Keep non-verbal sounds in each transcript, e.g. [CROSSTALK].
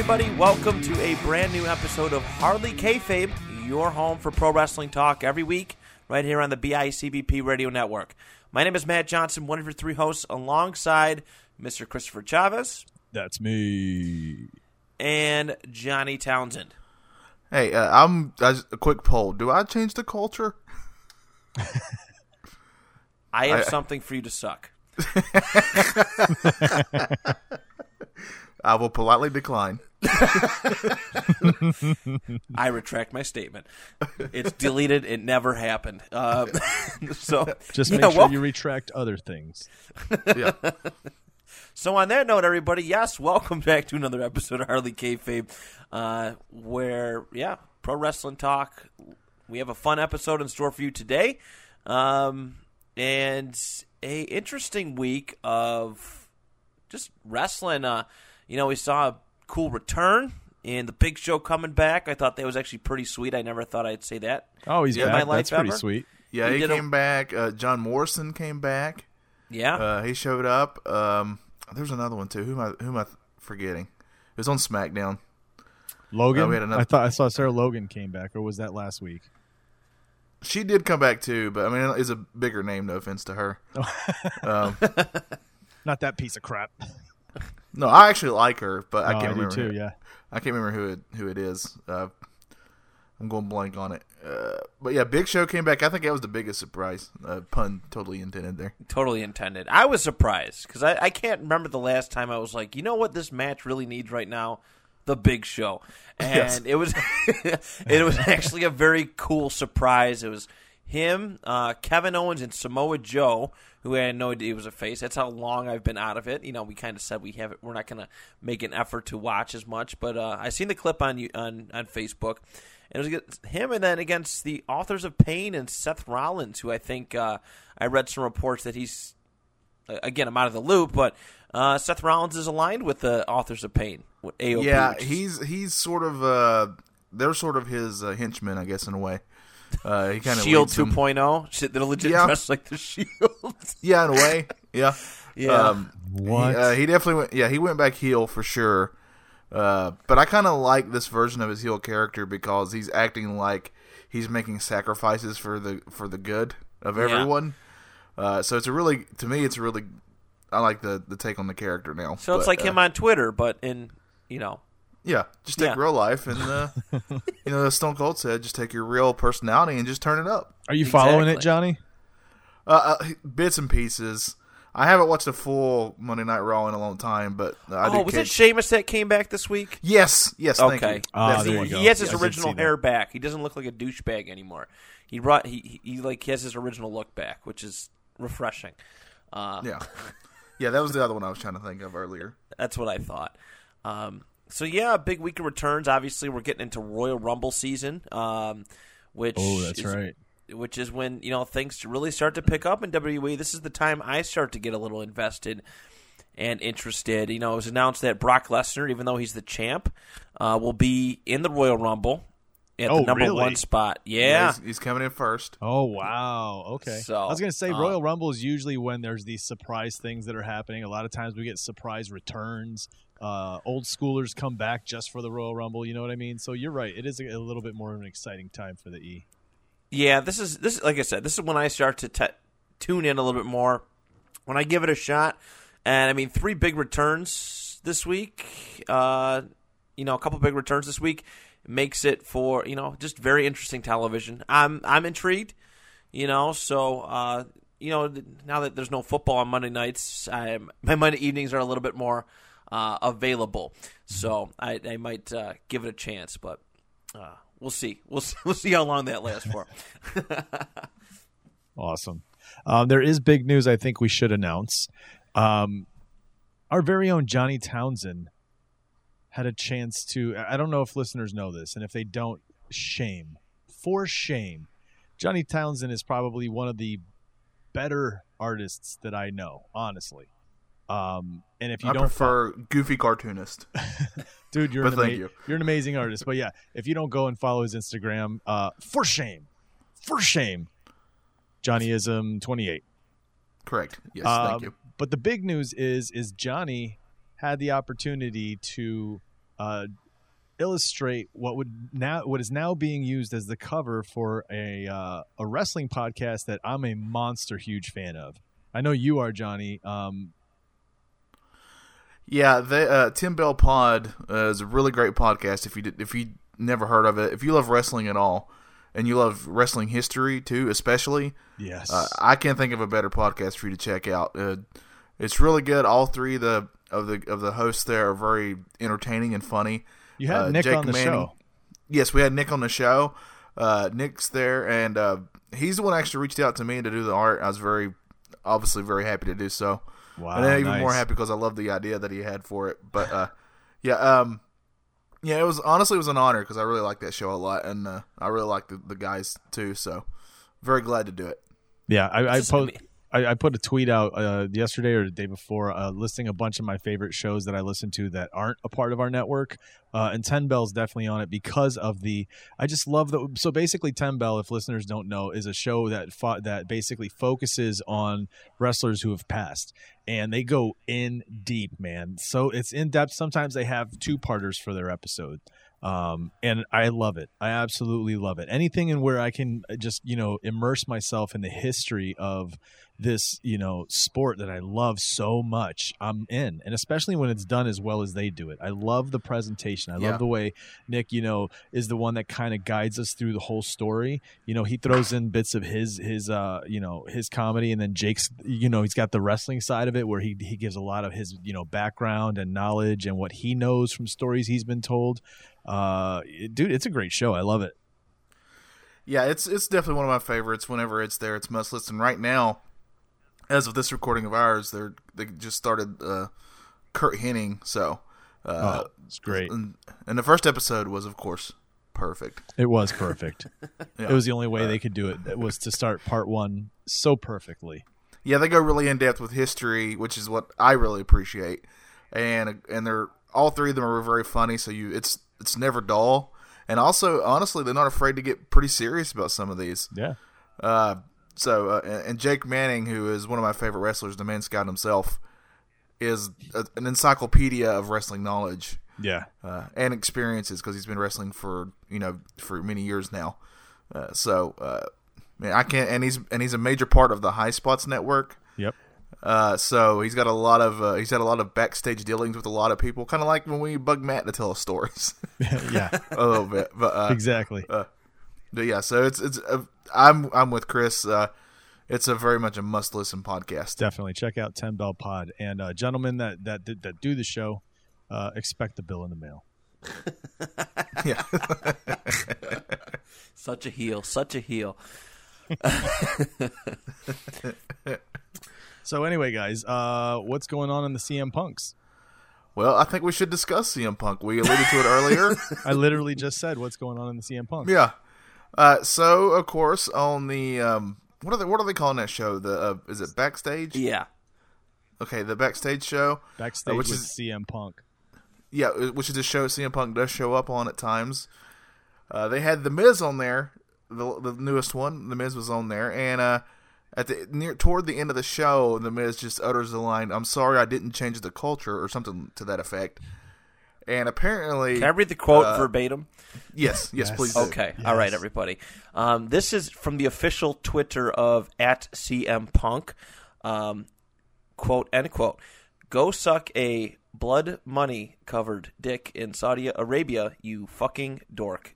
Everybody. Welcome to a brand new episode of Hardly Kayfabe, your home for pro wrestling talk every week, right here on the BICBP Radio Network. My name is Matt Johnson, one of your three hosts, alongside Mr. Christopher Chavez That's me. and Johnny Townsend. Hey, uh, I'm as a quick poll. Do I change the culture? I have I- something for you to suck. [LAUGHS] I will politely decline. I retract my statement. It's deleted. It never happened. Uh, [LAUGHS] so Just yeah, make sure wel- you retract other things. Yeah. [LAUGHS] So on that note, everybody, yes, welcome back to another episode of Hardly Kayfabe, uh, where yeah, pro wrestling talk. We have a fun episode in store for you today, um, and a interesting week of just wrestling. Uh, you know, we saw a cool return and the Big Show coming back. I thought that was actually pretty sweet. I never thought I'd say that. Oh, he's Yeah, back. my life That's pretty sweet. Yeah, He he, did a- came back. Uh, John Morrison came back. Yeah, Uh, he showed up. Um, there's another one too. Who am I? Who am I forgetting? It was on SmackDown. Logan. Uh, we had another- I thought I saw Sarah Logan came back, or was that last week? She did come back too, but I mean, it's a bigger name. No offense to her. um, [LAUGHS] Not that piece of crap. No, I actually like her, but I Oh, can't do remember. too. who- Yeah. I can't remember who it who it is. Uh, I'm going blank on it. Uh, but yeah, Big Show came back. I think that was the biggest surprise. Uh, pun totally intended there. totally intended. I was surprised because I, I can't remember the last time I was like, you know what, this match really needs right now, the Big Show, [LAUGHS] and Yes. it was [LAUGHS] it was actually a very cool surprise. It was him, uh, Kevin Owens, and Samoa Joe, who I had no idea was a face. That's how long I've been out of it. You know, we kind of said we have it. We're not going to make an effort to watch as much, but uh, I seen the clip on you on on Facebook. And it was him, and then against the authors of Pain and Seth Rollins, who I think uh, I read some reports that he's again, I'm out of the loop, but uh, Seth Rollins is aligned with the authors of Pain. AOP, Yeah, is- he's he's sort of uh, they're sort of his uh, henchmen, I guess, in a way. Uh, he kind of Shield leads them- 2.0. Shit, they're legit Yeah. dressed like the Shield. [LAUGHS] Yeah, in a way. Yeah. [LAUGHS] Yeah. Um, What? He, uh, he definitely went. Yeah, he went back heel for sure. Uh, but I kind of like this version of his heel character because he's acting like he's making sacrifices for the for the good of Yeah. everyone. Uh, so it's a really, to me, it's a really. I like the the take on the character now. so it's like uh, him on Twitter, but in, you know, Yeah, just take Yeah. real life and uh, [LAUGHS] you know, as Stone Cold said, just take your real personality and just turn it up. Are you following it, Johnny? Uh, uh, bits and pieces. I haven't watched a full Monday Night Raw in a long time, but uh, I oh, did was catch- it Sheamus that came back this week? Yes, yes, thank Okay. you. Ah, That's there one. you go. He has his I did original see that. hair back. He doesn't look like a douchebag anymore. He brought he, he he, like he has his original look back, which is refreshing. Uh, Yeah, [LAUGHS] yeah, that was the other one I was trying to think of earlier. That's what I thought. Um, so yeah, big week of returns. Obviously, we're getting into Royal Rumble season, um, which Oh, that's is, right. Which is when you know things really start to pick up in WWE. This is the time I start to get a little invested and interested. You know, it was announced that Brock Lesnar, even though he's the champ, uh, will be in the Royal Rumble at the Oh, number really? one spot. Yeah. he's, he's coming in first. Oh wow. Okay. So, I was gonna say uh, Royal Rumble is usually when there's these surprise things that are happening. A lot of times we get surprise returns. Uh, old schoolers come back just for the Royal Rumble. You know what I mean? So you're right. It is a, a little bit more of an exciting time for the E. Yeah, this is this. Like I said, this is when I start to t- tune in a little bit more. When I give it a shot, and I mean, three big returns this week. Uh, you know, a couple big returns this week makes it for you know just very interesting television. I'm I'm intrigued. You know, so uh, you know now that there's no football on Monday nights, I, [LAUGHS] my Monday evenings are a little bit more uh, available. So I, I might uh, give it a chance, but uh, we'll see. [LAUGHS] We'll see, we'll see how long that lasts for. [LAUGHS] awesome. Um, there is big news. I think we should announce. Um, our very own Johnny Townsend had a chance to. I don't know if listeners know this, and if they don't, shame for shame. Johnny Townsend is probably one of the better artists that I know, honestly. Um, and if you I don't prefer goofy cartoonist. [LAUGHS] dude you're But an, thank ama- you. you're an amazing artist but yeah if you don't go and follow his instagram uh for shame for shame johnnyism 28 Correct. Yes, Um, thank you. but the big news is is johnny had the opportunity to uh illustrate what would now what is now being used as the cover for a uh, a wrestling podcast that i'm a monster huge fan of i know you are johnny um Yeah, they, uh, Ten Bell Pod uh, is a really great podcast. If you did, if you never heard of it, if you love wrestling at all, and you love wrestling history too, especially, yes uh, I can't think of a better podcast for you to check out. Uh, it's really good. All three of the of the of the hosts there are very entertaining and funny. you had uh, nick Jake on the Manning- show Yes, we had Nick on the show. Uh, Nick's there, and uh, he's the one actually reached out to me to do the art. I was very, obviously, very happy to do so. wow and then even more happy because I love the idea that he had for it. But uh, yeah, um, yeah, it was honestly it was an honor because I really like that show a lot, and uh, I really like the, the guys too. So very glad to do it. Yeah, I, I, This is po- ama- I, I put a tweet out uh, yesterday or the day before uh, listing a bunch of my favorite shows that I listen to that aren't a part of our network. Uh, and Ten Bell's definitely on it because of the. I just love the. So basically, Ten Bell, if listeners don't know, is a show that that basically focuses on wrestlers who have passed, and they go in deep, man. So it's in depth. Sometimes they have two parters for their episode um, and I love it. I absolutely love it. Anything in where I can uh, just you know immerse myself in the history of this you know sport that I love so much, I'm in, and especially when it's done as well as they do it. I love the presentation. I Yeah. love the way Nick, you know, is the one that kind of guides us through the whole story. You know, he throws in bits of his his uh you know his comedy, and then Jake's you know he's got the wrestling side of it where he he gives a lot of his you know background and knowledge and what he knows from stories he's been told uh dude it's a great show i love it Yeah, it's it's definitely one of my favorites. Whenever it's there, it's must listen. Right now, as of this recording of ours, they're they just started uh, Curt Hennig, so uh, oh it's great and, and the first episode was, of course, perfect. it was perfect [LAUGHS] Yeah. it was the only way they could do it it was to start part one so perfectly Yeah, they go really in depth with history, which is what I really appreciate. And and they're all three of them are very funny, so you it's it's never dull. And also, honestly, they're not afraid to get pretty serious about some of these. yeah Uh, so uh, and Jake Manning, who is one of my favorite wrestlers, the man scout himself, is a, an encyclopedia of wrestling knowledge yeah uh, and experiences because he's been wrestling for you know for many years now. Uh, so uh, man, I can't, and he's and he's a major part of the High Spots network. yep Uh, so he's got a lot of uh, he's had a lot of backstage dealings with a lot of people, kind of like when we bug Matt to tell us stories [LAUGHS] yeah [LAUGHS] a little bit. But uh, exactly but yeah, so it's it's uh, I'm I'm with Chris. Uh, it's a very much a must listen podcast. definitely check out 10 bell pod and uh gentlemen that that that do the show uh expect the bill in the mail [LAUGHS] Yeah, Such a heel, such a heel. So anyway guys uh what's going on in the cm punks well, I think we should discuss CM Punk. We alluded to it earlier. [LAUGHS] i literally just said what's going on in the cm Punk. Yeah. Uh, so of course on the um, what are they what are they calling that show? The uh, is it backstage? Yeah. Okay, the backstage show. backstage Uh, which with is- cm punk Yeah, uh, which is a show CM Punk does show up on at times. Uh, they had the Miz on there, the the newest one. The Miz was on there, and uh, at the near toward the end of the show, the Miz just utters the line, "I'm sorry, I didn't change the culture" or something to that effect. And apparently, Can I read the quote Uh, verbatim? yes, yes, Yes. please. Do. Okay. All right, everybody. Um, this is from the official Twitter of at CM Punk. Um, quote, end quote. Go suck a blood money covered dick in Saudi Arabia, you fucking dork.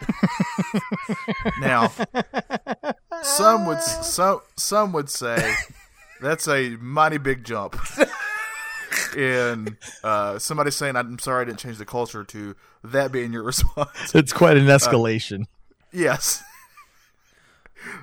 [LAUGHS] Now, some would some some would say that's a mighty big jump. In uh, somebody saying, "I'm sorry, I didn't change the culture," to that being your [LAUGHS] response. it's quite an escalation Yes.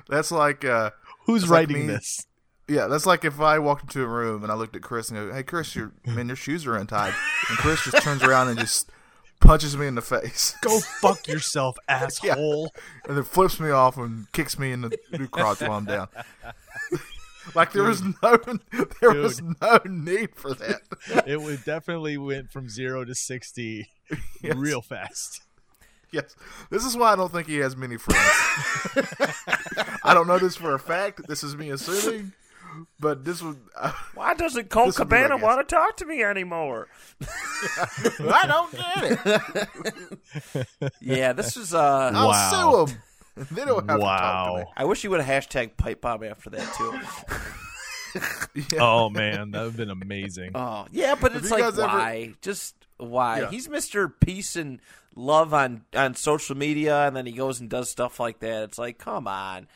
That's like uh, Who's like writing me- this? yeah, that's like if I walked into a room and I looked at Chris and go, "Hey, Chris, your man, your shoes are untied," and Chris just turns around and just punches me in the face, Go [LAUGHS] fuck yourself, [LAUGHS] asshole. and then flips me off and kicks me in the new crotch while I'm down. [LAUGHS] like there was no, there was no need for that. It would definitely went from zero to sixty Yes. real fast. Yes, this is why I don't think he has many friends. I don't know this for a fact. This is me assuming, but this was. I, Why doesn't Colt This would be my Cabana guess. want to talk to me anymore? [LAUGHS] I don't get it. [LAUGHS] Yeah, this is. uh I'll Wow. sue him. [LAUGHS] They don't have to talk to me. Wow. I wish you would have hashtag pipe bomb after that too. Oh man, that would have been amazing. Oh yeah, but it's like guys ever- why? Just why? Yeah. He's Mister Peace and Love on on social media, and then he goes and does stuff like that. It's like, come on,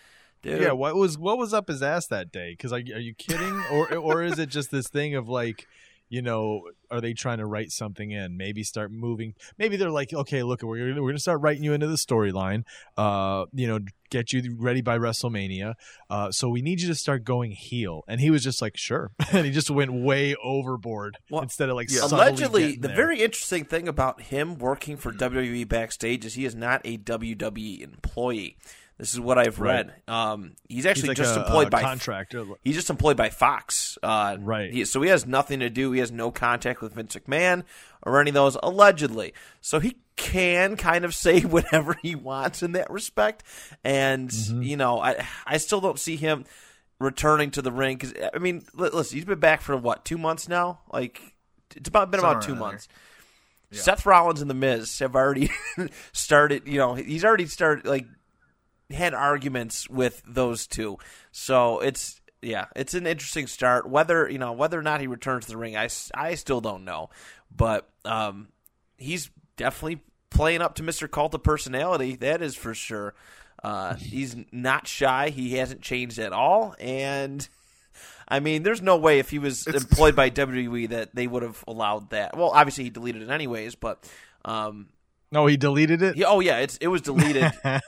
dude. Yeah, what was what was up his ass that day? Because like, are you kidding, or [LAUGHS] or is it just this thing of like, you know, are they trying to write something in? Maybe start moving. Maybe they're like, okay, look, we're gonna, we're gonna start writing you into the storyline. Uh, you know, get you ready by WrestleMania. Uh, so we need you to start going heel. And he was just like, sure, [LAUGHS] and he just went way overboard Well, instead of like yeah. Allegedly, the there. very interesting thing about him working for WWE backstage is he is not a WWE employee. This is what I've Right. read. Um, he's He's actually like just a, employed a by contractor. He's just employed by Fox. Uh, Right. he- so he has nothing to do. He has no contact with Vince McMahon or any of those, allegedly. So he can kind of [LAUGHS] say whatever he wants in that respect. And, Mm-hmm. you know, I, I still don't see him returning to the ring. Because, I mean, listen, he's been back for what, two months now? Like, it's about been about two around there. months. Seth Rollins and The Miz have already [LAUGHS] started, you know, he's already started, like, had arguments with those two. So it's yeah, it's an interesting start. Whether you know whether or not he returns to the ring, I, I still don't know. But um, he's definitely playing up to Mr. Cult of personality. That is for sure. Uh, he's not shy. He hasn't changed at all. And I mean, there's no way if he was It's- employed by WWE that they would have allowed that. Well, obviously he deleted it anyways, but. Um, No, he deleted it. yeah, oh yeah, it's it was deleted. [LAUGHS]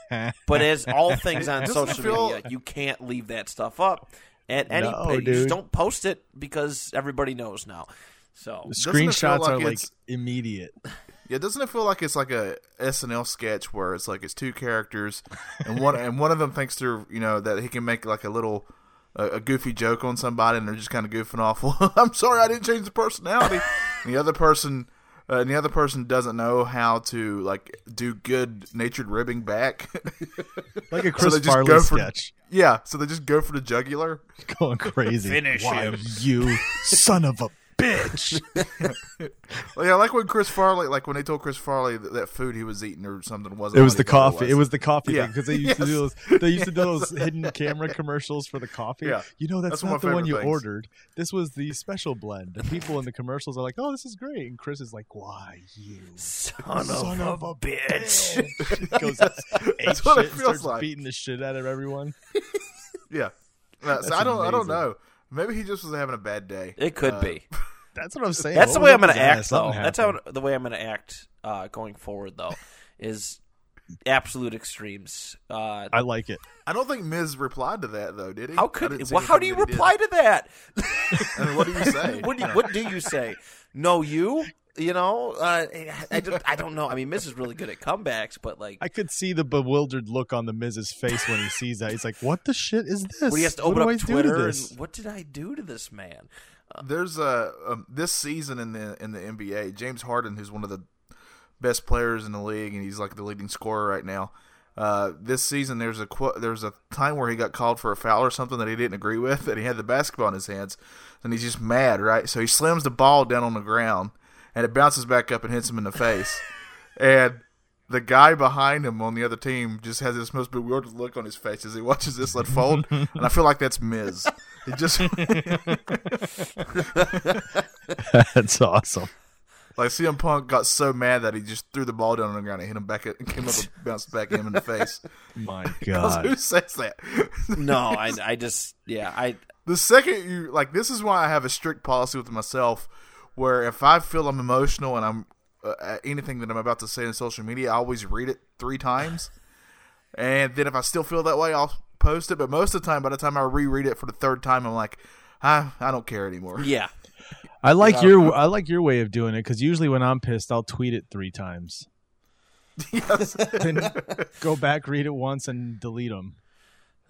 But as all things on Doesn't social feel- media, you can't leave that stuff up at any. No, you just dude. don't post it because everybody knows now. So The Doesn't screenshots like are like it's- immediate. [LAUGHS] Yeah, doesn't it feel like it's like a SNL sketch where it's like it's two characters, and one and one of them thinks they're you know that he can make like a little a, a goofy joke on somebody, and they're just kind of goofing off. [LAUGHS] Well, I'm sorry, I didn't change the personality. and the other person, uh, and the other person doesn't know how to like do good natured ribbing back. [LAUGHS] Like a So Chris they just Farley go for- sketch. yeah, so they just go for the jugular. Going crazy. Finish Why, him. you [LAUGHS] son of a bitch. [LAUGHS] Well, yeah, like when Chris Farley, like when they told Chris Farley that, that food he was eating or something wasn't. It was the he thought coffee. It was the coffee Yeah. thing because they used to [LAUGHS] do those. They used to do those [LAUGHS] hidden camera commercials for the coffee. Yeah. you know that's, That's not of the one you things. ordered. This was the special blend. The people in the commercials are like, "Oh, this is great," and Chris is like, "Why you son, son of, a bitch. goes That's ape what it shit and feels starts like. beating the shit out of everyone. Yeah. Uh, so I don't. I don't know. Maybe he just was having a bad day. It could Uh, be. [LAUGHS] That's what I'm saying. That's the way I'm going to act, though. Something That's how the way I'm going to act uh, going forward, though, is absolute extremes. Uh, I like it. I don't think Miz replied to that though, did he? how could? didn't Well, how do you anything that reply to that? did. [LAUGHS] I mean, what do you say? [LAUGHS] what, do you, what do you say? No, you. You know, uh, I, don't, I don't know. I mean, Miz is really good at comebacks, but like, I could see the bewildered look on the Miz's face when he sees that. He's like, "What the shit is this? when he has to What open do I up do to Twitter, this?" and what did I do to this man? There's a um, this season in the in the NBA. James Harden, who's one of the best players in the league, and he's like the leading scorer right now. Uh, this season, there's a qu- there's a time where he got called for a foul or something that he didn't agree with, and he had the basketball in his hands, and he's just mad, right? So he slams the ball down on the ground, and it bounces back up and hits him in the face, and the guy behind him on the other team just has this most bewildered look on his face as he watches this unfold, and I feel like that's Miz. It just [LAUGHS] That's awesome. Like CM Punk got so mad that he just threw the ball down on the ground and hit him back, and came up and bounced back at him in the face. My [LAUGHS] God. Who says that? [LAUGHS] No, I, I just, yeah, I, the second you like, this is why I have a strict policy with myself, where if I feel I'm emotional and I'm uh, anything that I'm about to say in social media, I always read it three times, and then if I still feel that way, I'll post it, but most of the time, by the time I reread it for the third time, I'm like, ah, I don't care anymore. Yeah. I like Yeah. your I like your way of doing it because usually when I'm pissed, I'll tweet it three times, [LAUGHS] yes. [LAUGHS] then go back, read it once, and delete them.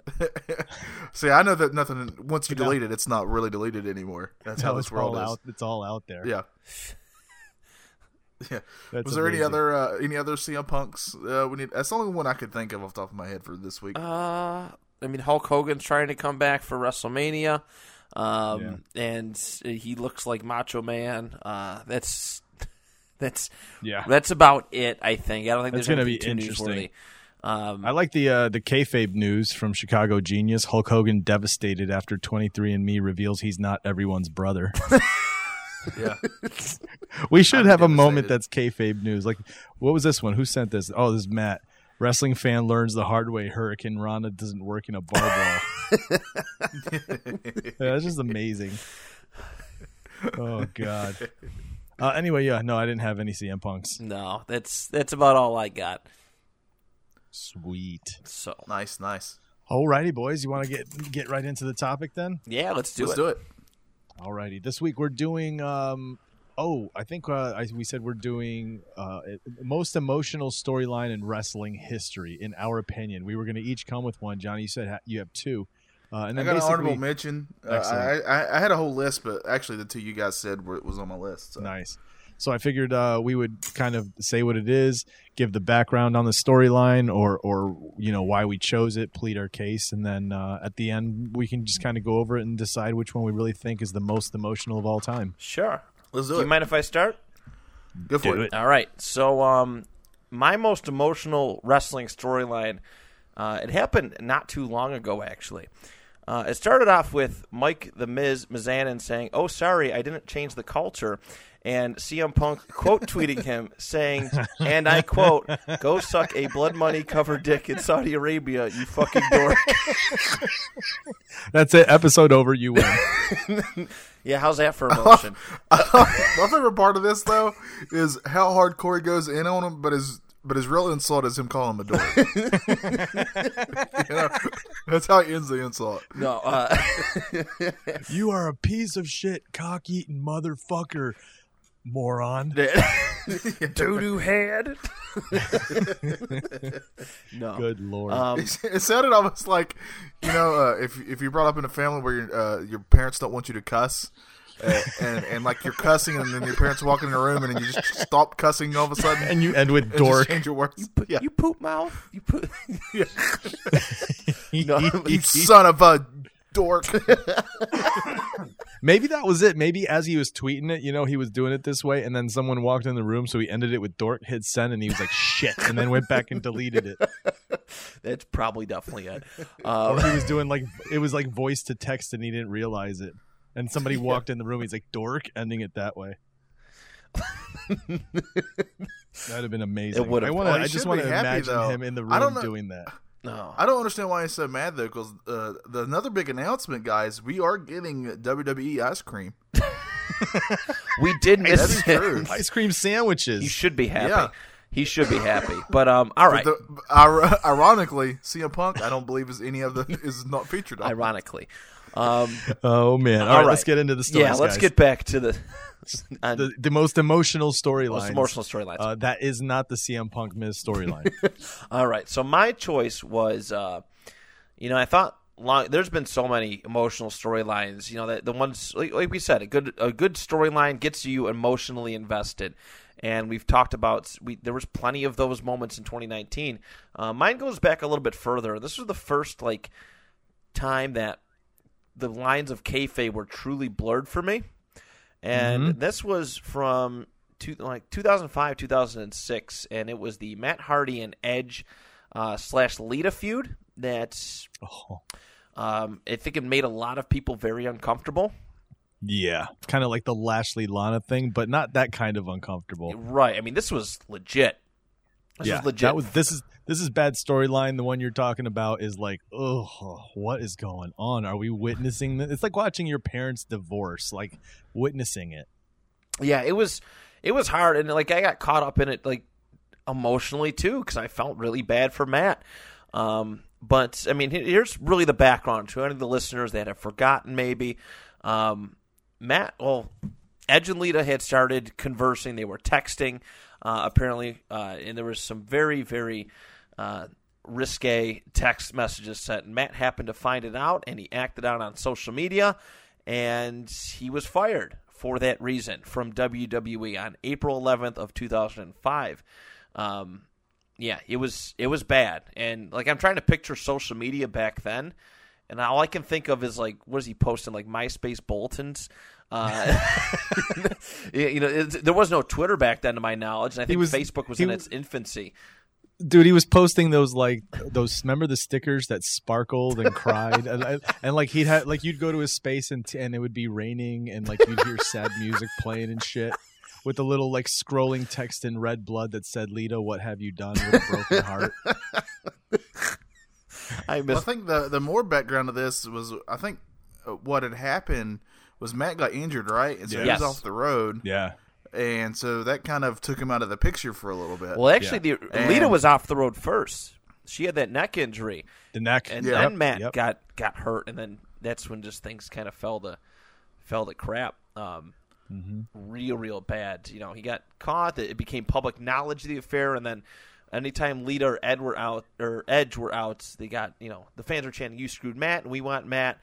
[LAUGHS] See, I know that nothing. Once you Yeah. delete it, it's not really deleted anymore. That's how this it's world all is. out. It's all out there. Yeah. Yeah. That's Was there any other uh, any other CM Punks? Uh, we need. That's the only one I could think of off the top of my head for this week. Uh, I mean, Hulk Hogan's trying to come back for WrestleMania, um, and he looks like Macho Man. Uh, that's [LAUGHS] that's Yeah. that's about it. I think. I don't think That's there's gonna be too interesting. Newsworthy. Um, I like the uh, the kayfabe news from Chicago Genius. Hulk Hogan devastated after 23andMe reveals he's not everyone's brother. [LAUGHS] yeah. [LAUGHS] we should I'm have a moment devastated. that's kayfabe news. Like, what was this one? Who sent this? Oh, this is Matt. Wrestling fan learns the hard way hurricanrana doesn't work in a barbell. [LAUGHS] yeah, that's just amazing. Oh God. Uh, anyway, yeah, no, I didn't have any CM Punks. no, that's that's about all I got. Sweet. So Nice, nice. Alrighty, boys, you want to get get right into the topic then? yeah, let's do Let's it. do it. Alrighty, this week we're doing. Um, oh, I think uh, I, we said we're doing uh, it- most emotional storyline in wrestling history. In our opinion, we were going to each come with one. Johnny, you said ha- you have two, uh, and I then got an honorable mention. Uh, I, I I had a whole list, but actually the two you guys said were, was on my list. So. nice. So I figured uh, we would kind of say what it is, give the background on the storyline, or or you know why we chose it, plead our case, and then uh, at the end we can just kind of go over it and decide which one we really think is the most emotional of all time. Sure. Let's do Do it. you mind if I start? Go for Do it. it. All right. So, um, my most emotional wrestling storyline, uh, it happened not too long ago, actually. Uh, it started off with Mike the Miz Mizanin saying, "Oh, sorry, I didn't change the culture," and CM Punk quote tweeting him saying, and I quote, "Go suck a blood money covered dick in Saudi Arabia, you fucking dork." [LAUGHS] That's it. Episode over. You win. [LAUGHS] yeah, how's that for a emotion? My favorite part of this though is how hard Corey goes in on him, but his but his real insult is him calling him a dork. [LAUGHS] You know, that's how he ends the insult. no, uh, You are a piece of shit, cock eating motherfucker, moron. [LAUGHS] doo doo head. [LAUGHS] no, Good lord. um, It sounded almost like, you know, uh, if if you're brought up in a family where your uh, your parents don't want you to cuss, uh, and and like you're cussing, and then your parents walk in the room, and then you just stop cussing all of a sudden, and and you end with [LAUGHS] just dork. change your words. yeah, You poop mouth. You poop. yeah. No, you son of a dork. Maybe that was it. Maybe as he was tweeting it, you know, he was doing it this way, and then someone walked in the room, so he ended it with dork, hit send, and he was like, shit, and then went back and deleted it. [LAUGHS] That's probably definitely it. [LAUGHS] Or Uh, he was doing like, it was like voice to text, and he didn't realize it. And somebody [LAUGHS] walked in the room, he's like, dork, ending it that way. That'd have been amazing. It would've. I want to. Oh, I just want to imagine though. him in the I don't room know- doing that. No. I don't understand why he's so mad though, because uh, the another big announcement, guys, we are getting WWE ice cream. [LAUGHS] we did miss That is it. true. [LAUGHS] Ice cream sandwiches. He should be happy. Yeah. He should be happy. But um, all right. The, ir- ironically, CM Punk, I don't believe is any of the is not featured. On. Ironically, um, Oh man! All All right, let's get into the stories. yeah. Let's guys. get back to the on the, the most emotional most storyline. emotional storylines. Uh, that is not the CM Punk Miz storyline. [LAUGHS] All right. So my choice was, uh, you know, I thought long. There's been so many emotional storylines. You know, that the ones like, like we said, a good a good storyline gets you emotionally invested. And we've talked about we there was plenty of those moments in 2019. Uh, mine goes back a little bit further. This was the first like time that the lines of kayfabe were truly blurred for me, and this was from two, like 2005, 2006, and it was the Matt Hardy and Edge uh, slash Lita feud that oh, um, I think it made a lot of people very uncomfortable. yeah, kind of like the Lashley Lana thing, but not that kind of uncomfortable. Right? I mean, this was legit. This yeah, legit. that was this is this is bad storyline. The one you're talking about is like, oh, what is going on? Are we witnessing this? It's like watching your parents divorce, like witnessing it. yeah, it was it was hard, and like I got caught up in it like emotionally too because I felt really bad for Matt. Um, but I mean, here's really the background to any of the listeners that have forgotten. Maybe um, Matt, well, Edge and Lita had started conversing. They were texting, uh, apparently, uh, and there was some very, very uh, risque text messages sent. Matt happened to find it out, and he acted out on social media, and he was fired for that reason from WWE on April 11th of 2005. Um, yeah, it was it was bad, and like I'm trying to picture social media back then, and all I can think of is like what is he posting like MySpace bulletins. Uh, [LAUGHS] you know, it, there was no Twitter back then, to my knowledge, and I think was, Facebook was in its infancy. Dude, he was posting those like those. Remember the stickers that sparkled and cried, and, and, like he'd had like you'd go to his space and t- and it would be raining, and like you'd hear sad music playing and shit with a little like scrolling text in red blood that said, "Lita, what have you done with a broken heart?" [LAUGHS] I, well, I think the the more background of this was I think uh, what had happened was Matt got injured, right? And so yes. he was off the road. Yeah. And so that kind of took him out of the picture for a little bit. Well, actually, yeah. the, Lita was off the road first. She had that neck injury. The neck, and yeah. then Matt yep. got got hurt, and then that's when just things kind of fell to fell to crap. Um, mm-hmm. real, real bad. You know, he got caught. It became public knowledge of the affair, and then anytime Lita or Ed were out or Edge were out, they got you know the fans were chanting, "You screwed Matt, and we want Matt."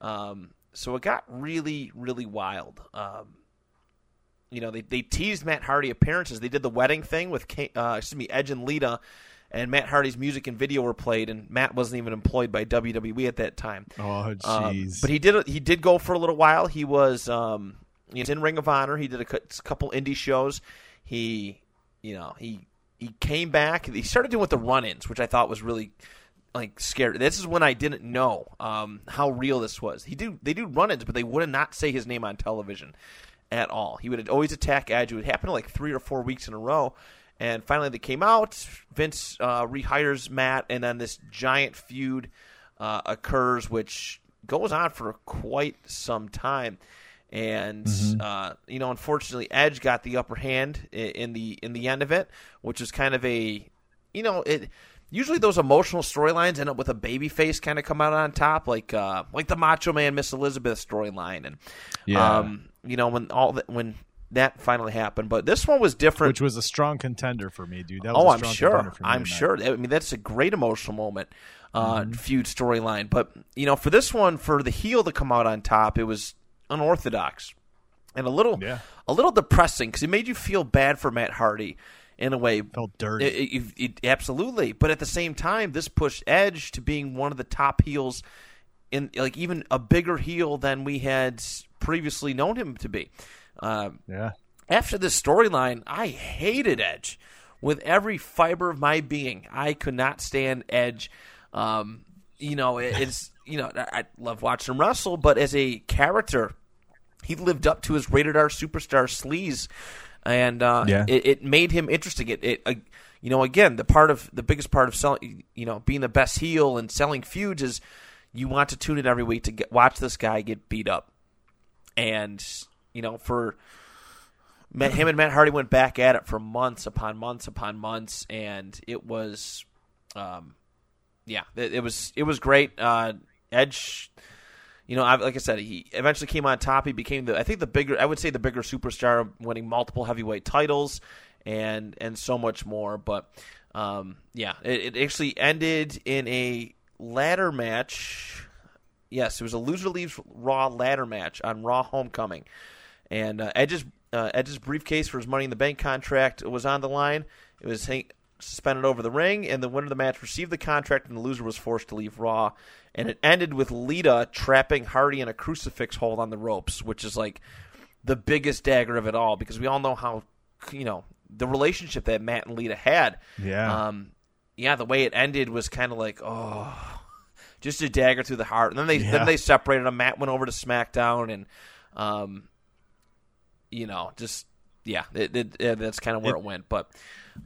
Um, so it got really, really wild. Um, you know, they they teased Matt Hardy appearances. They did the wedding thing with uh, excuse me Edge and Lita. And Matt Hardy's music and video were played, and Matt wasn't even employed by WWE at that time. Oh, jeez! Um, but he did he did go for a little while. He was um, he was in Ring of Honor. He did a couple indie shows. He, you know, he he came back. He started doing with the run-ins, which I thought was really like scared. This is when I didn't know um, how real this was. He do they do run-ins, but they would not say his name on television at all. He would always attack Edge. It would happen like three or four weeks in a row. And finally, they came out. Vince uh, rehires Matt, and then this giant feud uh, occurs, which goes on for quite some time and mm-hmm. uh, you know, unfortunately, Edge got the upper hand in the in the end of it, which is kind of a, you know, it. Usually, those emotional storylines end up with a baby face kind of come out on top, like uh, like the Macho Man Miss Elizabeth storyline, and yeah, um, you know, when all that when that finally happened. But this one was different, which was a strong contender for me, dude. oh, I'm sure. I'm sure. I mean, that's a great emotional moment, uh, mm-hmm. feud storyline. But you know, for this one, for the heel to come out on top, it was unorthodox and a little yeah. a little depressing because it made you feel bad for Matt Hardy in a way. Felt dirty. It, it, it, absolutely, but at the same time, this pushed Edge to being one of the top heels in like even a bigger heel than we had previously known him to be. Um, yeah. After this storyline, I hated Edge with every fiber of my being. I could not stand Edge. Um, you know, it's [LAUGHS] you know, I love watching him wrestle, but as a character, he lived up to his rated R superstar sleaze, and uh, yeah. it, it, made him interesting. It, it uh, you know, again, the part of the biggest part of selling, you know, being the best heel and selling feuds is you want to tune in every week to get, watch this guy get beat up, and you know, for him and Matt Hardy went back at it for months upon months upon months, and it was, um, yeah, it, it was it was great. Uh, Edge, you know, like I said, he eventually came on top. He became the, I think the bigger, I would say the bigger superstar, winning multiple heavyweight titles and and so much more. But um, yeah, it, it actually ended in a ladder match. Yes, it was a loser leaves Raw ladder match on Raw Homecoming, and uh, Edge's uh, Edge's briefcase for his Money in the Bank contract was on the line. It was suspended over the ring, and the winner of the match received the contract, and the loser was forced to leave Raw and it ended with Lita trapping Hardy in a crucifix hold on the ropes, which is like the biggest dagger of it all because we all know how you know the relationship that Matt and Lita had. Yeah. Um, yeah, the way it ended was kind of like oh, just a dagger through the heart. And then they yeah. then they separated them. Matt went over to SmackDown, and um, you know, just yeah, it, it, it, that's kind of where it, it went. But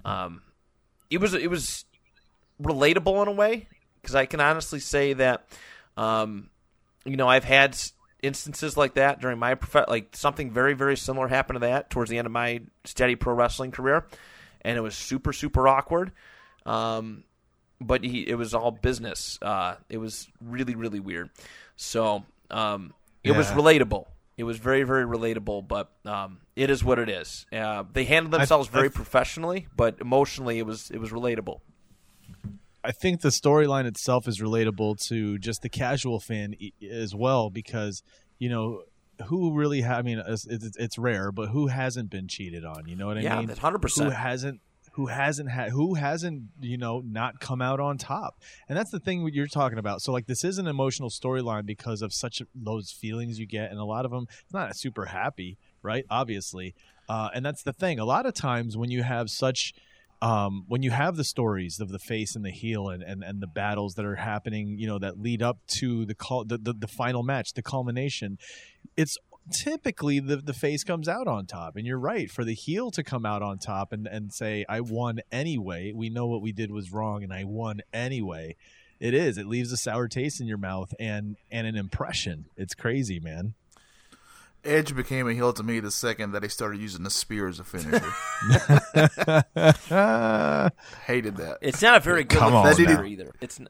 um, it was it was relatable in a way because I can honestly say that, um, you know, I've had instances like that during my prof- like something very very similar happened to that towards the end of my steady pro wrestling career, and it was super super awkward. Um, but he it was all business. Uh, it was really really weird. So um, it was relatable. It was very very relatable, but um, it is what it is. Uh, they handled themselves very I- professionally, but emotionally it was it was relatable. I think the storyline itself is relatable to just the casual fan as well because you know who really ha- I mean it's, it's, it's rare but who hasn't been cheated on you know what I yeah, mean that's hundred percent. who hasn't who hasn't had who hasn't you know not come out on top. And that's the thing you're talking about. So like this is an emotional storyline because of such those feelings you get and a lot of them it's not super happy right? Obviously. Uh, and that's the thing. A lot of times when you have such um, when you have the stories of the face and the heel and, and, and the battles that are happening, you know, that lead up to the call the, the, the final match, the culmination, it's typically the, the face comes out on top. And you're right, for the heel to come out on top and, and say, I won anyway, we know what we did was wrong and I won anyway. It is. It leaves a sour taste in your mouth and and an impression. It's crazy, man. Edge became a heel to me the second that he started using the spear as a finisher. [LAUGHS] Hated that. It's not a very good Come on spear now. either. It's n-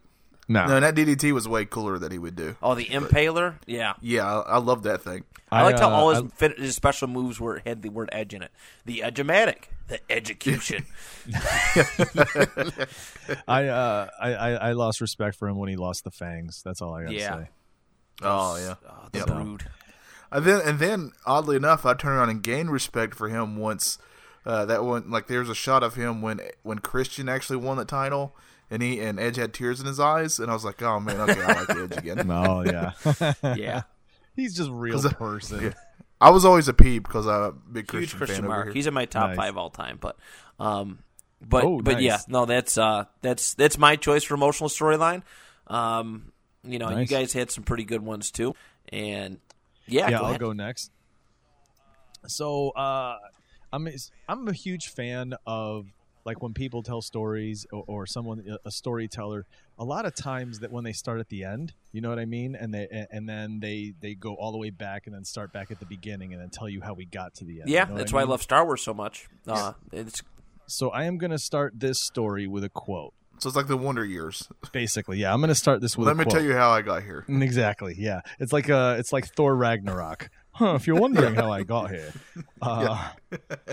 no. No, that DDT was way cooler that he would do. oh the impaler. Yeah, Yeah, I, I love that thing. I, liked how uh, all his, I- fit, his special moves were had the word edge in it. The edgematic, the execution. [LAUGHS] [LAUGHS] I, uh, I, I I lost respect for him when he lost the fangs. That's all I gotta Yeah. say. Oh yeah. oh, the Yep. brood. And then and then oddly enough, I turned around and gained respect for him once. Uh, that one, like, there's a shot of him when when Christian actually won the title, and he and Edge had tears in his eyes, and I was like, oh man, okay, I like Edge again. [LAUGHS] Oh yeah. Yeah, He's just a real 'Cause, person. yeah. I was always a peep because I'm a big huge Christian, Christian fan mark. He's in my top Nice. five all time. But, um, but Oh, but yeah, no, that's uh, that's that's my choice for emotional storyline. Um, you know, you guys had some pretty good ones too, and yeah, yeah, go I'll ahead. go next. So uh, I'm a- I'm a huge fan of like when people tell stories or, or someone a storyteller. A lot of times that when they start at the end, you know what I mean, and they and then they they go all the way back and then start back at the beginning and then tell you how we got to the end. Yeah, you know that's I why I love Star Wars so much. Uh, it's So I am going to start this story with a quote. so it's like the Wonder Years. Basically, yeah, I'm going to start this with. Let a me quote. tell you how I got here. Exactly. Yeah. It's like uh it's like Thor Ragnarok. Huh, if you're wondering how I got here. [LAUGHS] Uh,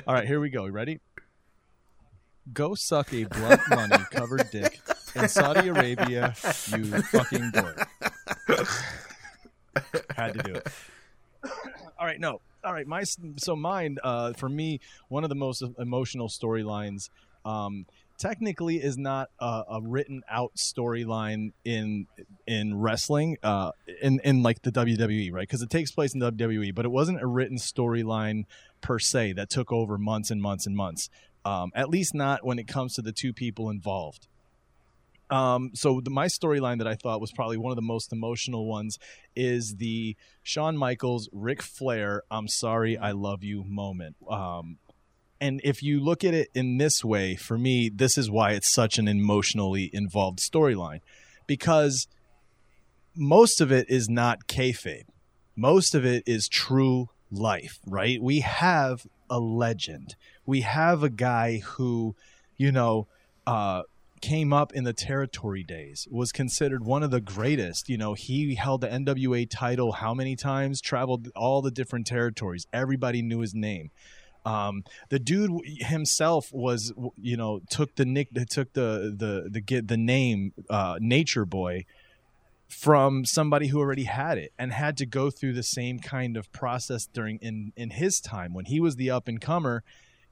all right, here we go. You ready? Go suck a blunt money covered dick in Saudi Arabia, you fucking dork. Had to do it. All right, no. All right, my so mine uh for me one of the most emotional storylines um technically is not a, a written out storyline in in wrestling uh in in like the WWE right because it takes place in WWE but it wasn't a written storyline per se that took over months and months and months um at least not when it comes to the two people involved um, so the, my storyline that I thought was probably one of the most emotional ones is the Shawn Michaels, Ric Flair, "I'm sorry, I love you" moment. Um, and if you look at it in this way, for me, this is why it's such an emotionally involved storyline, because most of it is not kayfabe. Most of it is true life, right? We have a legend. We have a guy who, you know, uh, came up in the territory days, was considered one of the greatest. You know, he held the NWA title how many times? Traveled all the different territories. Everybody knew his name. Um, the dude himself was, you know, took the nick, took the the the get the name uh, Nature Boy from somebody who already had it and had to go through the same kind of process during in in his time when he was the up and comer.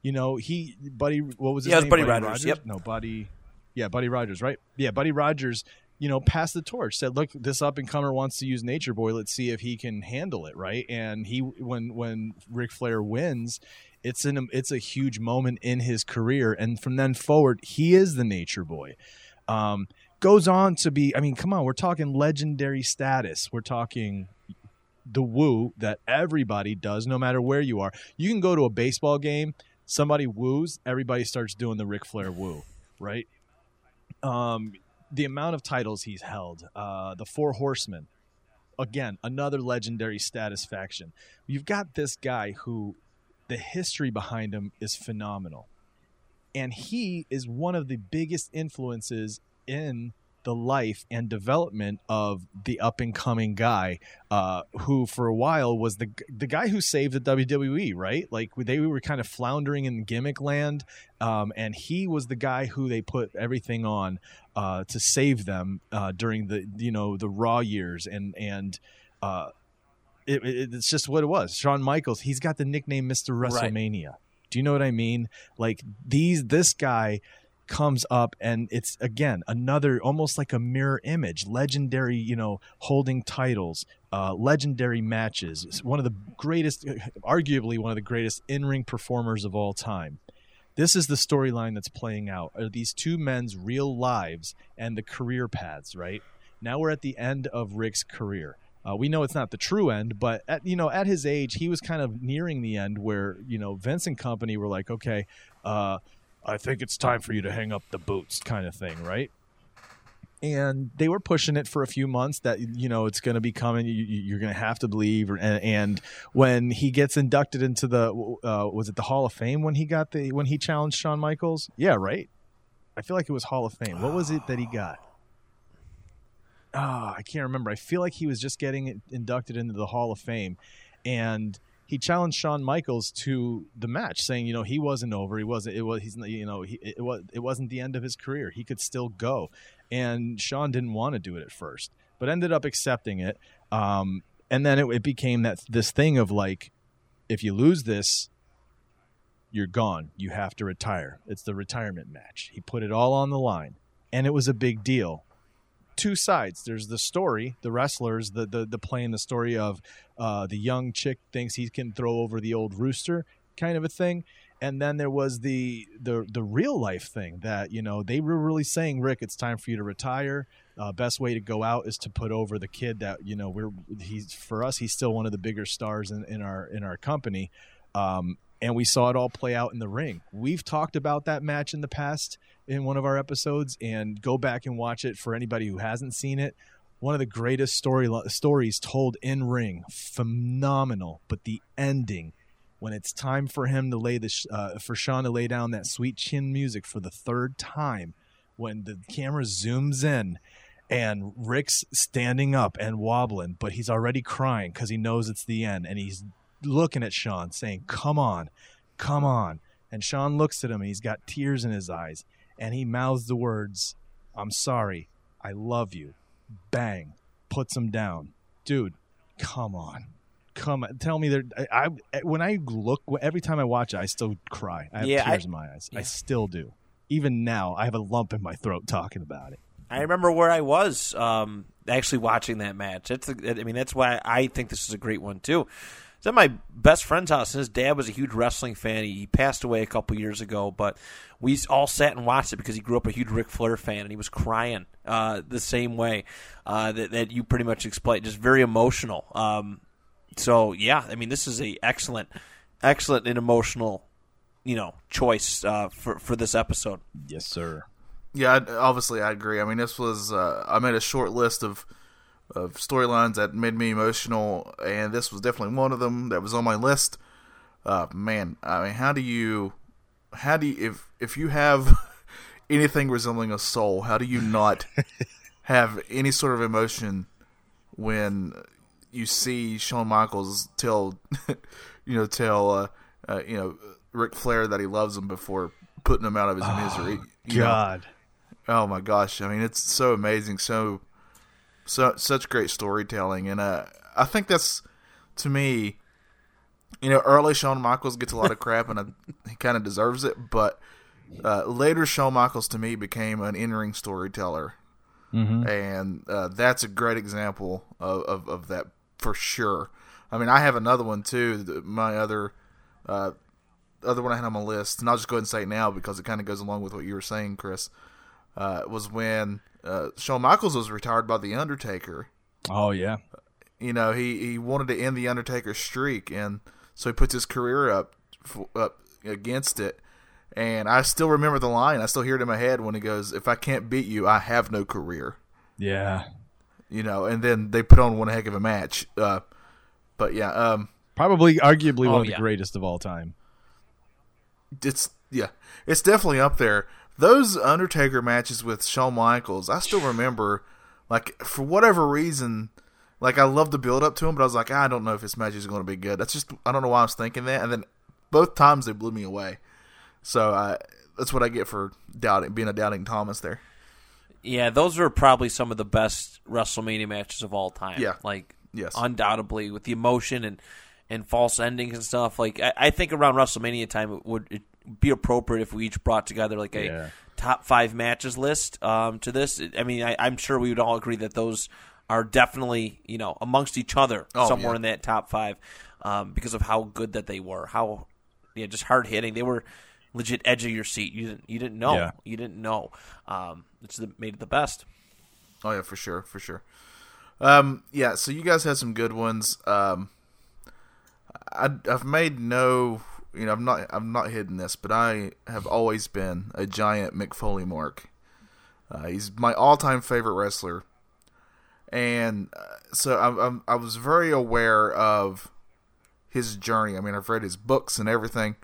You know, he Buddy, what was his Yeah, was name? Buddy Rogers, yep. No, Buddy. Yeah, Buddy Rogers, right? Yeah, Buddy Rogers. You know, passed the torch. Said, "Look, this up and comer wants to use Nature Boy. Let's see if he can handle it." Right? And he, when when Ric Flair wins, it's an it's a huge moment in his career, and from then forward, he is the Nature Boy. Um, goes on to be. I mean, come on, we're talking legendary status. We're talking the woo that everybody does, no matter where you are. You can go to a baseball game, somebody woos, everybody starts doing the Ric Flair woo, right? Um, the amount of titles he's held, uh, the Four Horsemen, again, another legendary status faction. You've got this guy who the history behind him is phenomenal. And he is one of the biggest influences in the life and development of the up and coming guy, uh, who for a while was the the guy who saved the WWE, right? Like they were kind of floundering in gimmick land, um, and he was the guy who they put everything on uh, to save them uh, during the you know the Raw years, and and uh, it, it, it's just what it was. Shawn Michaels, he's got the nickname Mister WrestleMania. Right. Do you know what I mean? Like these, this guy comes up and it's again another almost like a mirror image legendary you know holding titles uh, legendary matches. It's one of the greatest arguably one of the greatest in-ring performers of all time. This is the storyline that's playing out. Are these two men's real lives and the career paths right? Now we're at the end of Ric's career. Uh, we know it's not the true end, but at you know at his age, he was kind of nearing the end where you know Vince and company were like, okay, uh, I think it's time for you to hang up the boots, kind of thing, right? And they were pushing it for a few months that you know it's going to be coming. You, are going to have to believe. and, and, when he gets inducted into the uh, was it the Hall of Fame when he got the when he challenged Shawn Michaels? Yeah, right. I feel like it was Hall of Fame. What was it that he got? Oh, I can't remember. I feel like he was just getting inducted into the Hall of Fame, and he challenged Shawn Michaels to the match, saying, you know, he wasn't over. He wasn't. It was. He's. You know, he, it was. It wasn't the end of his career. He could still go. And Shawn didn't want to do it at first, but ended up accepting it. Um, and then it, it became that this thing of like, if you lose this, you're gone. You have to retire. It's the retirement match. He put it all on the line, and it was a big deal two sides. There's the story, the wrestlers, the the, the playing the story of uh, the young chick thinks he can throw over the old rooster kind of a thing. And then there was the the the real life thing that you know they were really saying, Ric, it's time for you to retire. Uh, best way to go out is to put over the kid that you know we're he's for us he's still one of the bigger stars in, in our in our company. Um, and we saw it all play out in the ring. We've talked about that match in the past in one of our episodes, and go back and watch it for anybody who hasn't seen it. One of the greatest story stories told in ring, phenomenal. But the ending, when it's time for him to lay the uh, for Shawn to lay down that sweet chin music for the third time, when the camera zooms in and Ric's standing up and wobbling, but he's already crying because he knows it's the end, and he's looking at Shawn saying, Come on, come on. And Shawn looks at him and he's got tears in his eyes. And he mouths the words, I'm sorry. I love you. Bang. Puts him down. Dude, come on. Come on. Tell me that I, I, when I look every time I watch it, I still cry. I have yeah, tears I, in my eyes. Yeah. I still do. Even now, I have a lump in my throat talking about it. I remember where I was um, actually watching that match. That's I mean that's why I think this is a great one too was at my best friend's house, and his dad was a huge wrestling fan. He passed away a couple years ago, but we all sat and watched it because he grew up a huge Ric Flair fan, and he was crying uh, the same way uh, that, that, you pretty much explained. Just very emotional. Um, so yeah, I mean, this is a excellent, excellent and emotional, you know, choice uh, for for this episode. Yes, sir. Yeah, obviously I agree. I mean, this was uh, I made a short list of of storylines that made me emotional, and this was definitely one of them that was on my list. Uh, man, I mean, how do you, how do you, if if you have [LAUGHS] anything resembling a soul, how do you not [LAUGHS] have any sort of emotion when you see Shawn Michaels tell, [LAUGHS] you know, tell, uh, uh, you know, Ric Flair that he loves him before putting him out of his oh, misery? God. Know? Oh my gosh! I mean, it's so amazing, so so such great storytelling, and uh, I think that's to me, you know, early Shawn Michaels gets a lot of crap, and uh, [LAUGHS] he kind of deserves it. But uh, later, Shawn Michaels to me became an in-ring storyteller, mm-hmm. and uh, that's a great example of, of, of that for sure. I mean, I have another one too. My other uh, other one I had on my list, and I'll just go ahead and say it now because it kind of goes along with what you were saying, Chris. Uh, was when uh, Shawn Michaels was retired by the Undertaker. Oh yeah, you know he he wanted to end the Undertaker's streak, and so he puts his career up up against it. And I still remember the line. I still hear it in my head when he goes, "If I can't beat you, I have no career." Yeah, you know. And then they put on one heck of a match. Uh, but yeah, um, probably arguably oh, one of yeah. the greatest of all time. It's yeah, it's definitely up there those Undertaker matches with Shawn Michaels, I still remember. Like for whatever reason, like I love the build up to him, but I was like, I don't know if this match is going to be good. That's just I don't know why I was thinking that. And then both times they blew me away. So uh, that's what I get for doubting being a doubting Thomas there. Yeah, those were probably some of the best WrestleMania matches of all time. Yeah. like Yes. undoubtedly with the emotion and and false endings and stuff. Like I, I think around WrestleMania time it would it be appropriate if we each brought together like a Yeah. top five matches list um, to this. I mean, I, I'm sure we would all agree that those are definitely you know amongst each other Oh, somewhere yeah. in that top five um, because of how good that they were. How yeah, just hard hitting. They were legit edge of your seat. You didn't you didn't know. Yeah. You didn't know. Um, it's the, made it the best. Oh yeah, for sure, for sure. Um, yeah, so you guys had some good ones. Um, I, I've made no, you know, I'm not, I'm not hidden this, but I have always been a giant Mick Foley mark. Uh, he's my all-time favorite wrestler, and uh, so I'm, I'm, I was very aware of his journey. I mean, I've read his books and everything.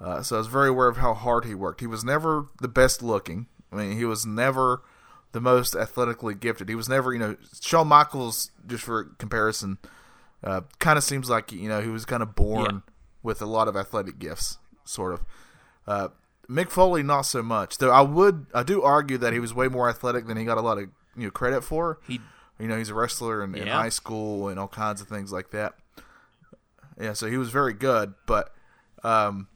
Uh, so I was very aware of how hard he worked. He was never the best looking. I mean, he was never the most athletically gifted. He was never, you know, Shawn Michaels, just for comparison, uh, kind of seems like, you know, he was kind of born Yeah. With a lot of athletic gifts, sort of. Uh, Mick Foley, not so much. Though I would, I do argue that he was way more athletic than he got a lot of, you know, credit for. He You know, he's a wrestler in, in high school and all kinds of things like that. Yeah, so he was very good, but um,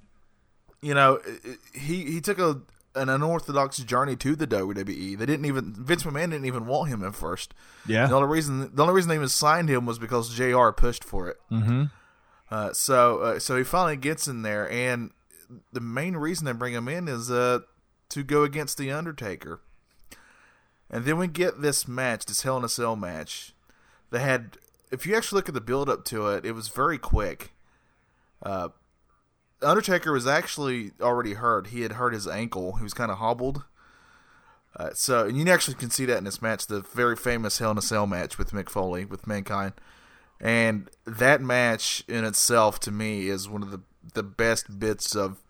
you know, it- it- he he took a an unorthodox journey to the WWE. They didn't even Vince McMahon didn't even want him at first. Yeah. The only reason the only reason they even signed him was because J.R. pushed for it. Mm-hmm. Uh, so uh, so he finally gets in there, and the main reason they bring him in is uh, to go against the Undertaker. And then we get this match, this Hell in a Cell match. They had, if you actually look at the build up to it, it was very quick. Uh, Undertaker was actually already hurt. He had hurt his ankle. He was kind of hobbled. Uh, so, and you actually can see that in this match, the very famous Hell in a Cell match with Mick Foley with Mankind. And that match in itself, to me, is one of the the best bits of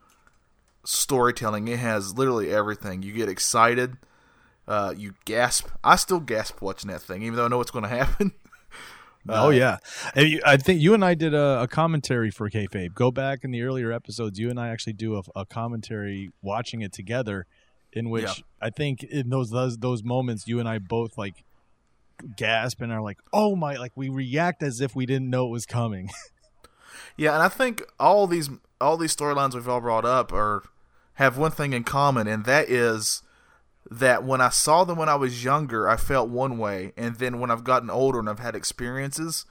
storytelling. It has literally everything. You get excited, uh, you gasp. I still gasp watching that thing, even though I know what's going [LAUGHS] to happen. oh yeah, and you, I think you and I did a, a commentary for kayfabe. Go back in the earlier episodes. You and I actually do a, a commentary watching it together, in which Yeah. I think in those, those those moments, you and I both like gasp and are like, "Oh my!" Like we react as if we didn't know it was coming. [LAUGHS] Yeah, and I think all these all these storylines we've all brought up are have one thing in common, and that is that when I saw them when I was younger, I felt one way, and then when I've gotten older and I've had experiences,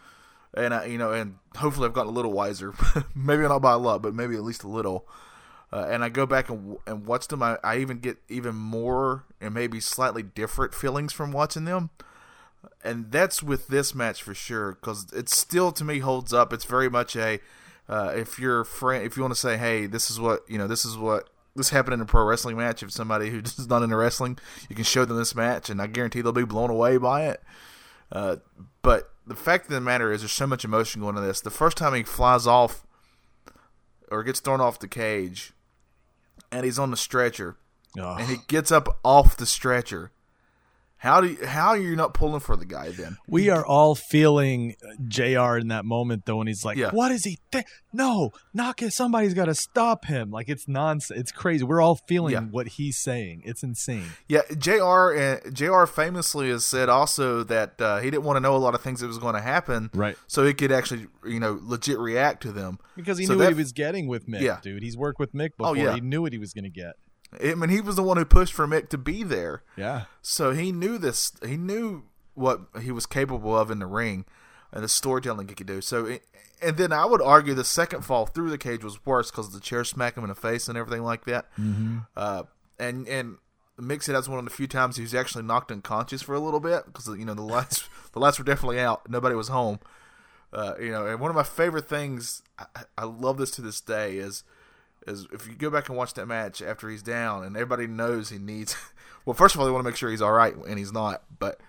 and I, you know, and hopefully I've gotten a little wiser, [LAUGHS] maybe not by a lot, but maybe at least a little. Uh, and I go back and, and watch them. I, I even get even more and maybe slightly different feelings from watching them and that's with this match for sure because it still to me holds up. It's very much a uh, if you're friend, if you want to say, hey, this is what you know, this is what this happened in a pro wrestling match. If somebody who's [LAUGHS] not into wrestling, you can show them this match, and I guarantee they'll be blown away by it. Uh, but the fact of the matter is, there's so much emotion going into this. The first time he flies off or gets thrown off the cage, and he's on the stretcher, Oh. and he gets up off the stretcher. How do you, how are you not pulling for the guy then? We are all feeling uh, J.R. in that moment though, and he's like, Yeah. "What is he? Th- no, knock it! Somebody's got to stop him!" Like it's nonsense. It's crazy. We're all feeling Yeah. what he's saying. It's insane. Yeah, J.R. and J.R. famously has said also that uh, he didn't want to know a lot of things that was going to happen, Right. So he could actually, you know, legit react to them. Because he So knew that- what he was getting with Mick, Yeah. dude. He's worked with Mick before. Oh, yeah. He knew what he was going to get. I mean, he was the one who pushed for Mick to be there, Yeah. so he knew this. He knew what he was capable of in the ring, and the storytelling he could do. So, it, and then I would argue the second fall through the cage was worse because the chair smacked him in the face and everything like that. Mm-hmm. Uh, and and Mick said that's one of the few times he was actually knocked unconscious for a little bit because you know the lights [LAUGHS] the lights were definitely out. Nobody was home. Uh, you know, and one of my favorite things I, I love this to this day is is if you go back and watch that match after he's down and everybody knows he needs. [LAUGHS] Well, first of all, they want to make sure he's all right, and he's not. But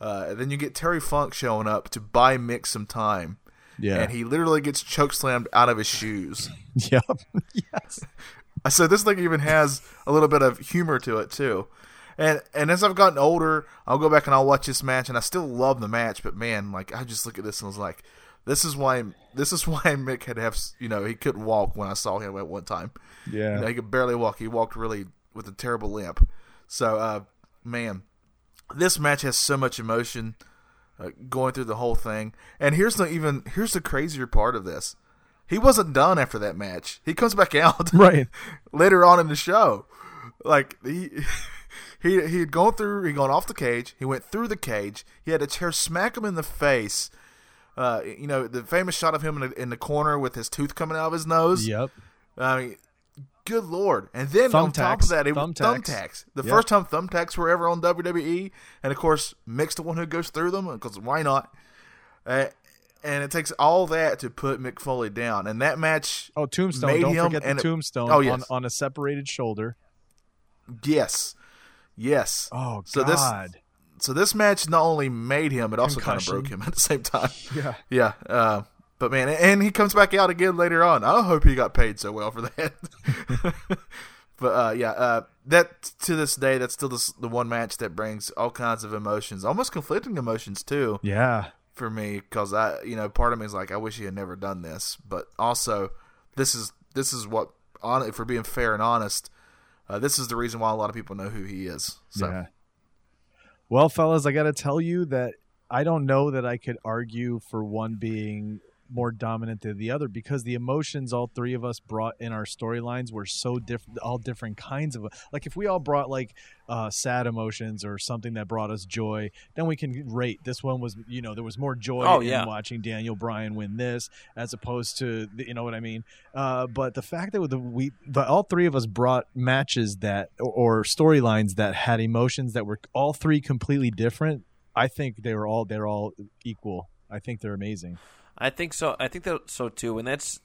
uh, then you get Terry Funk showing up to buy Mick some time, Yeah. and he literally gets choke slammed out of his shoes. [LAUGHS] yep. yes. [LAUGHS] I said this thing even has a little bit of humor to it too. And and as I've gotten older, I'll go back and I'll watch this match, and I still love the match. But man, like I just look at this and i was like, this is why this is [LAUGHS] why Mick had to have you know he couldn't walk when I saw him at one time. Yeah, you know, he could barely walk. He walked really with a terrible limp. So uh, man, this match has so much emotion uh, going through the whole thing. And here's the even here's the crazier part of this. He wasn't done after that match. He comes back [LAUGHS] out [LAUGHS] right later on in the show. Like he he he had gone through. He gone off the cage. He went through the cage. He had a chair smack him in the face. Uh, you know the famous shot of him in the, in the corner with his tooth coming out of his nose. Yep. I mean, good lord! And then thumbtacks. on top of that, it thumbtacks. thumbtacks. The Yep. first time thumbtacks were ever on WWE, and of course, Mick's the one who goes through them because why not? Uh, and it takes all that to put Mick Foley down, and that match. Oh, tombstone! made Don't him forget the it- tombstone Oh, yes. on, on a separated shoulder. Yes, yes. Oh So this- God! So this match not only made him, it also kind of broke him [LAUGHS] at the same time. yeah. Yeah. Uh, but man, and he comes back out again later on. I hope he got paid so well for that. [LAUGHS] but uh, yeah, uh, that to this day, that's still the, the one match that brings all kinds of emotions, almost conflicting emotions too, Yeah. for me. Because I, you know, part of me is like, I wish he had never done this, but also, this is this is what, on if we're being fair and honest, uh, this is the reason why a lot of people know who he is. So Yeah. Well, fellas, I got to tell you that I don't know that I could argue for one being more dominant than the other because the emotions all three of us brought in our storylines were so different all different kinds of like if we all brought like uh sad emotions or something that brought us joy then we can rate. This one was you know there was more joy Oh, in yeah. watching daniel bryan win this as opposed to the- you know what i mean? Uh but the fact that the we the, all three of us brought matches that or, or storylines that had emotions that were all three completely different i think they were all they're all equal. I think they're amazing I think so. I think that so too, and that's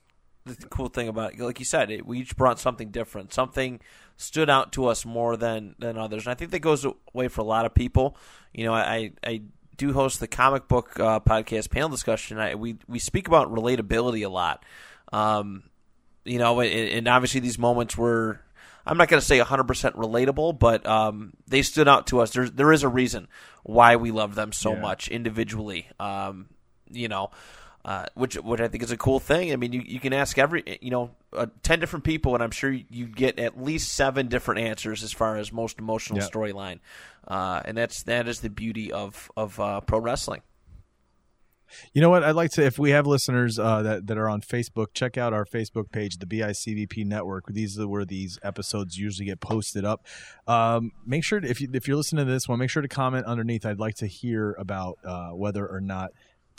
the cool thing about it. Like you said, it, we each brought something different. Something stood out to us more than than others, and I think that goes away for a lot of people. You know, I I do host the comic book uh, podcast panel discussion. I, we we speak about relatability a lot. Um, you know, and, and obviously these moments were. I'm not going to say 100% relatable, but um, they stood out to us. There's there is a reason why we love them so Yeah. much individually. Um, you know, uh, which which I think is a cool thing. I mean, you, you can ask every you know uh, ten different people, and I'm sure you get at least seven different answers as far as most emotional Yeah. storyline, uh, and that's that is the beauty of of uh, pro wrestling. You know what? I'd like to, if we have listeners uh, that that are on Facebook, check out our Facebook page, the BICVP Network. These are where these episodes usually get posted up. Um, make sure to, if you if you're listening to this one, make sure to comment underneath. I'd like to hear about uh, whether or not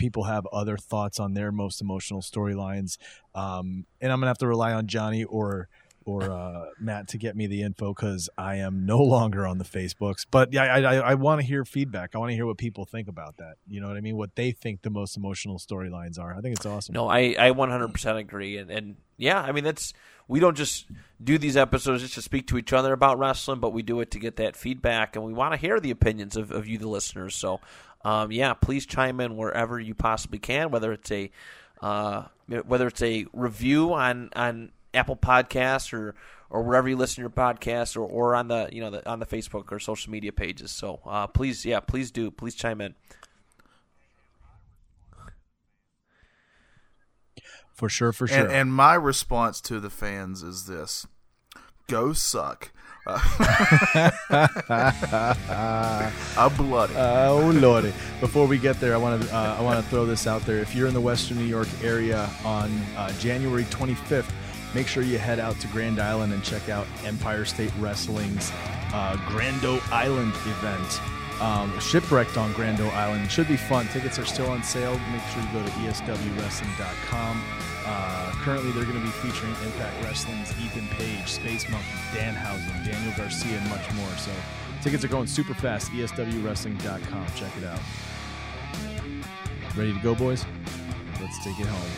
people have other thoughts on their most emotional storylines. Um, and I'm gonna have to rely on Johnny or or uh, Matt to get me the info because I am no [LAUGHS] longer on the Facebooks. But yeah, I, I, I want to hear feedback. I want to hear what people think about that. You know what I mean? What they think the most emotional storylines are. I think it's awesome. No, I, I 100% agree. And, and yeah, I mean, that's we don't just do these episodes just to speak to each other about wrestling, but we do it to get that feedback, and we want to hear the opinions of, of you, the listeners. So, um, yeah, please chime in wherever you possibly can, whether it's a uh, whether it's a review on on Apple Podcasts or or wherever you listen to your podcast, or, or on the you know the, on the Facebook or social media pages. So, uh, please, yeah, please do, please chime in. For sure, for sure. And, and my response to the fans is this: Go suck. Uh, [LAUGHS] I'm bloody. Oh lordy! Before we get there, I want to uh, I want to throw this out there. If you're in the Western New York area on uh, January 25th, make sure you head out to Grand Island and check out Empire State Wrestling's uh, Grando Island event. Um, shipwrecked on Grando Island. It should be fun. Tickets are still on sale. Make sure you go to eswwrestling.com. Uh, currently, they're going to be featuring Impact Wrestling's Ethan Page, Space Monkey, Danhausen, Daniel Garcia, and much more. So tickets are going super fast. ESWWrestling.com. Check it out. Ready to go, boys? Let's take it home.